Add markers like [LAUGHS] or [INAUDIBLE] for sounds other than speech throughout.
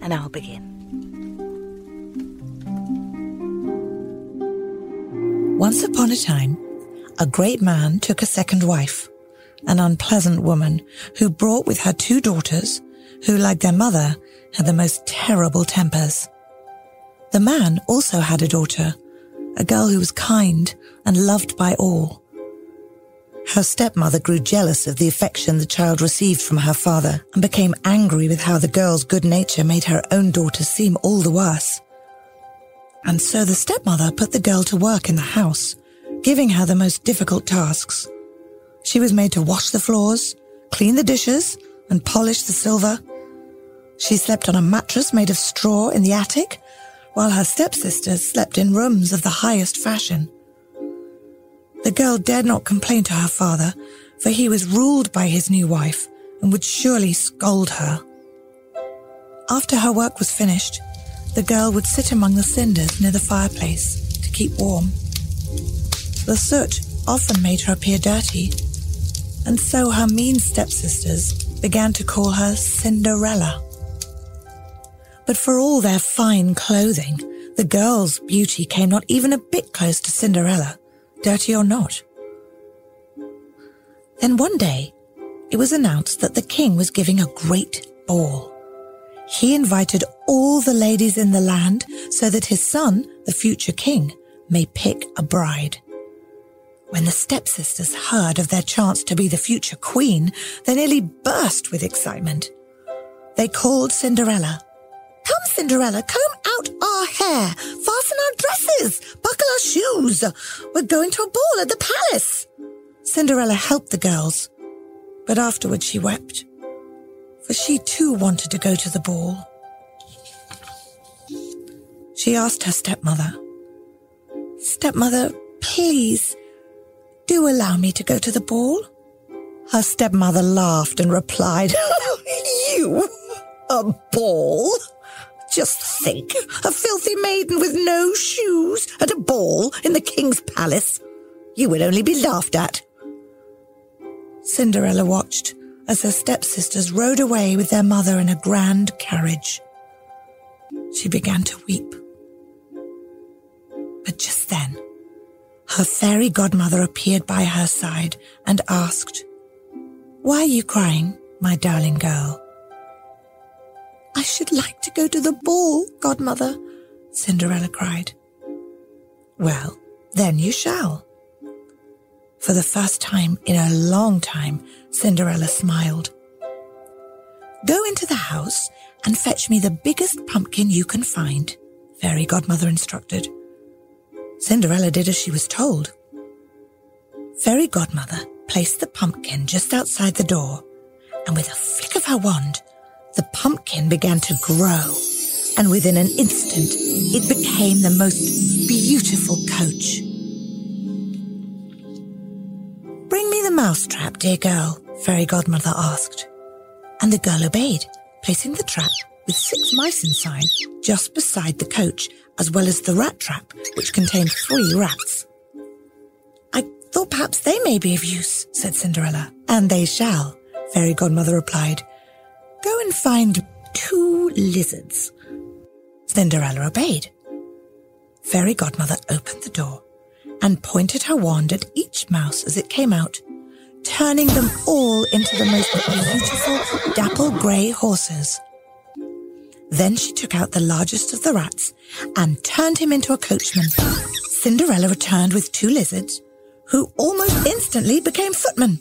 and I'll begin. Once upon a time, a great man took a second wife, an unpleasant woman who brought with her two daughters who, like their mother, had the most terrible tempers. The man also had a daughter, a girl who was kind and loved by all. Her stepmother grew jealous of the affection the child received from her father and became angry with how the girl's good nature made her own daughter seem all the worse. And so the stepmother put the girl to work in the house, giving her the most difficult tasks. She was made to wash the floors, clean the dishes, and polish the silver. She slept on a mattress made of straw in the attic, while her stepsisters slept in rooms of the highest fashion. The girl dared not complain to her father, for he was ruled by his new wife and would surely scold her. After her work was finished, the girl would sit among the cinders near the fireplace to keep warm. The soot often made her appear dirty, and so her mean stepsisters began to call her Cinderella. But for all their fine clothing, the girl's beauty came not even a bit close to Cinderella dirty or not. Then one day, it was announced that the king was giving a great ball. He invited all the ladies in the land so that his son, the future king, may pick a bride. When the stepsisters heard of their chance to be the future queen, they nearly burst with excitement. They called Cinderella. Come, Cinderella, comb out our hair, fasten our dresses, shoes. We're going to a ball at the palace. Cinderella helped the girls, but afterwards she wept, for she too wanted to go to the ball. She asked her stepmother, Stepmother, please, do allow me to go to the ball. Her stepmother laughed and replied, [LAUGHS] You? A ball? Just think, a filthy maiden with no shoes at a ball in the king's palace. You would only be laughed at. Cinderella watched as her stepsisters rode away with their mother in a grand carriage. She began to weep. But just then, her fairy godmother appeared by her side and asked, Why are you crying, my darling girl? I should like to go to the ball, godmother, Cinderella cried. Well, then you shall. For the first time in a long time, Cinderella smiled. Go into the house and fetch me the biggest pumpkin you can find, Fairy Godmother instructed. Cinderella did as she was told. Fairy Godmother placed the pumpkin just outside the door, and with a flick of her wand, the pumpkin began to grow, and within an instant, it became the most beautiful coach. Bring me the mousetrap, dear girl, Fairy Godmother asked. And the girl obeyed, placing the trap with six mice inside just beside the coach, as well as the rat trap, which contained three rats. I thought perhaps they may be of use, said Cinderella. And they shall, Fairy Godmother replied, Go and find two lizards. Cinderella obeyed. Fairy Godmother opened the door and pointed her wand at each mouse as it came out, turning them all into the most beautiful dapple grey horses. Then she took out the largest of the rats and turned him into a coachman. Cinderella returned with two lizards, who almost instantly became footmen.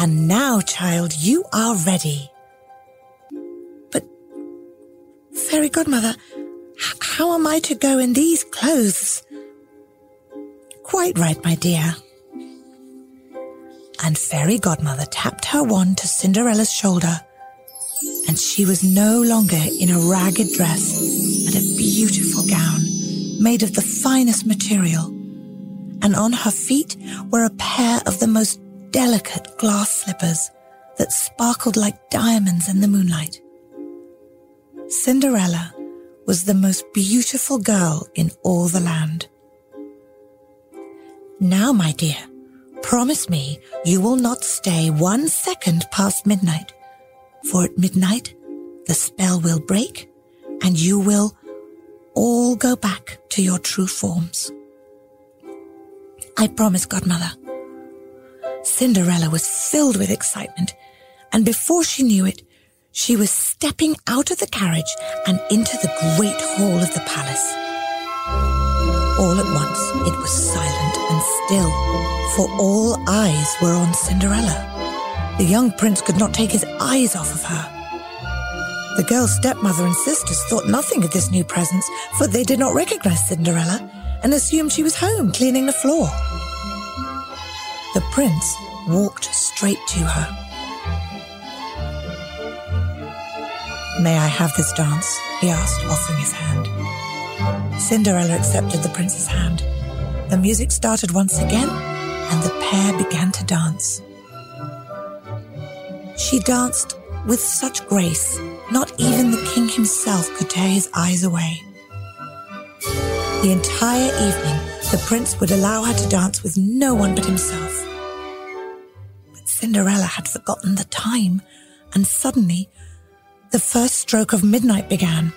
And now, child, you are ready. But, Fairy Godmother, h- how am I to go in these clothes? Quite right, my dear. And Fairy Godmother tapped her wand to Cinderella's shoulder, and she was no longer in a ragged dress, but a beautiful gown made of the finest material. And on her feet were a pair of the most delicate glass slippers that sparkled like diamonds in the moonlight. Cinderella was the most beautiful girl in all the land. Now, my dear, promise me you will not stay one second past midnight, for at midnight the spell will break and you will all go back to your true forms. I promise, Godmother. Cinderella was filled with excitement, and before she knew it, she was stepping out of the carriage and into the great hall of the palace. All at once, it was silent and still, for all eyes were on Cinderella. The young prince could not take his eyes off of her. The girl's stepmother and sisters thought nothing of this new presence, for they did not recognize Cinderella and assumed she was home cleaning the floor. The prince walked straight to her. May I have this dance? he asked, offering his hand. Cinderella accepted the prince's hand. The music started once again, and the pair began to dance. She danced with such grace, not even the king himself could tear his eyes away. The entire evening, the prince would allow her to dance with no one but himself. Cinderella had forgotten the time, and suddenly the first stroke of midnight began.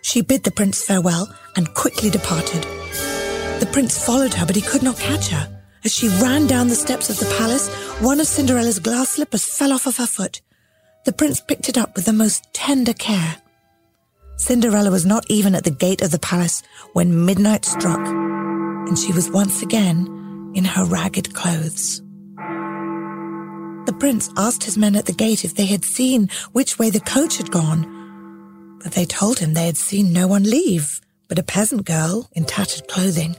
She bid the prince farewell and quickly departed. The prince followed her, but he could not catch her. As she ran down the steps of the palace, one of Cinderella's glass slippers fell off of her foot. The prince picked it up with the most tender care. Cinderella was not even at the gate of the palace when midnight struck, and she was once again in her ragged clothes. Prince asked his men at the gate if they had seen which way the coach had gone, but they told him they had seen no one leave but a peasant girl in tattered clothing.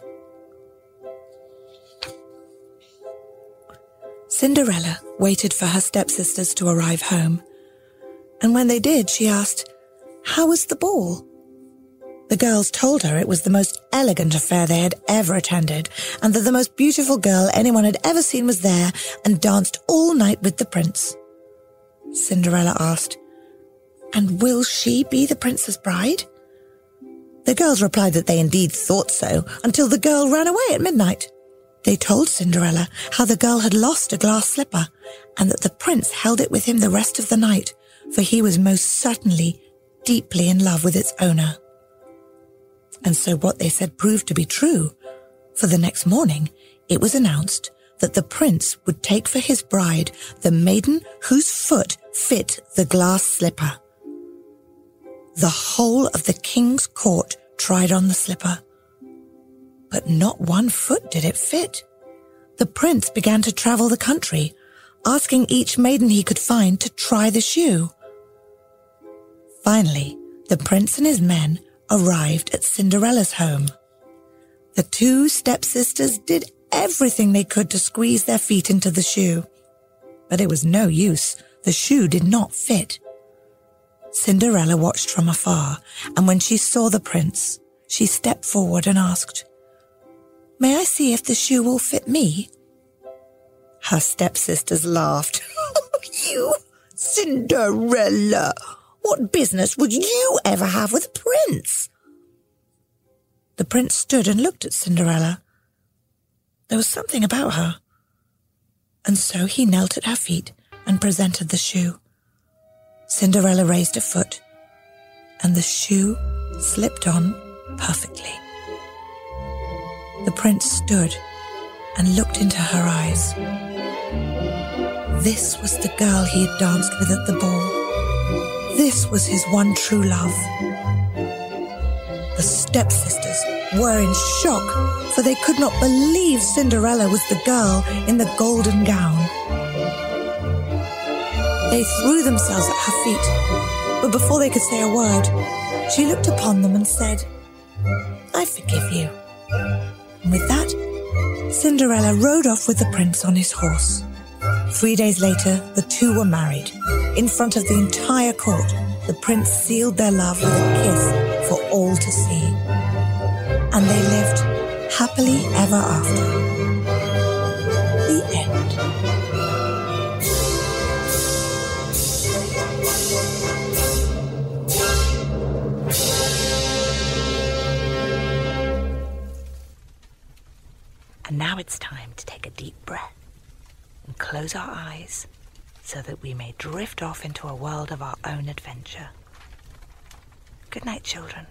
Cinderella waited for her stepsisters to arrive home, and when they did, she asked, How was the ball? The girls told her it was the most elegant affair they had ever attended, and that the most beautiful girl anyone had ever seen was there and danced all night with the prince. Cinderella asked, And will she be the prince's bride? The girls replied that they indeed thought so, until the girl ran away at midnight. They told Cinderella how the girl had lost a glass slipper, and that the prince held it with him the rest of the night, for he was most certainly deeply in love with its owner. And so what they said proved to be true. For the next morning, it was announced that the prince would take for his bride the maiden whose foot fit the glass slipper. The whole of the king's court tried on the slipper, but not one foot did it fit. The prince began to travel the country, asking each maiden he could find to try the shoe. Finally, the prince and his men arrived at Cinderella's home. The two stepsisters did everything they could to squeeze their feet into the shoe, but it was no use. The shoe did not fit. Cinderella watched from afar, and when she saw the prince, she stepped forward and asked, May I see if the shoe will fit me? Her stepsisters laughed. [LAUGHS] you, Cinderella! What business would you ever have with a prince? The prince stood and looked at Cinderella. There was something about her. And so he knelt at her feet and presented the shoe. Cinderella raised a foot, and the shoe slipped on perfectly. The prince stood and looked into her eyes. This was the girl he had danced with at the ball. This was his one true love. The stepsisters were in shock, for they could not believe Cinderella was the girl in the golden gown. They threw themselves at her feet, but before they could say a word, she looked upon them and said, I forgive you. And with that, Cinderella rode off with the prince on his horse. Three days later, the two were married. In front of the entire court, the prince sealed their love with a kiss for all to see. And they lived happily ever after. The end. And now it's time to take a deep breath and close our eyes so that we may drift off into a world of our own adventure. Good night, children.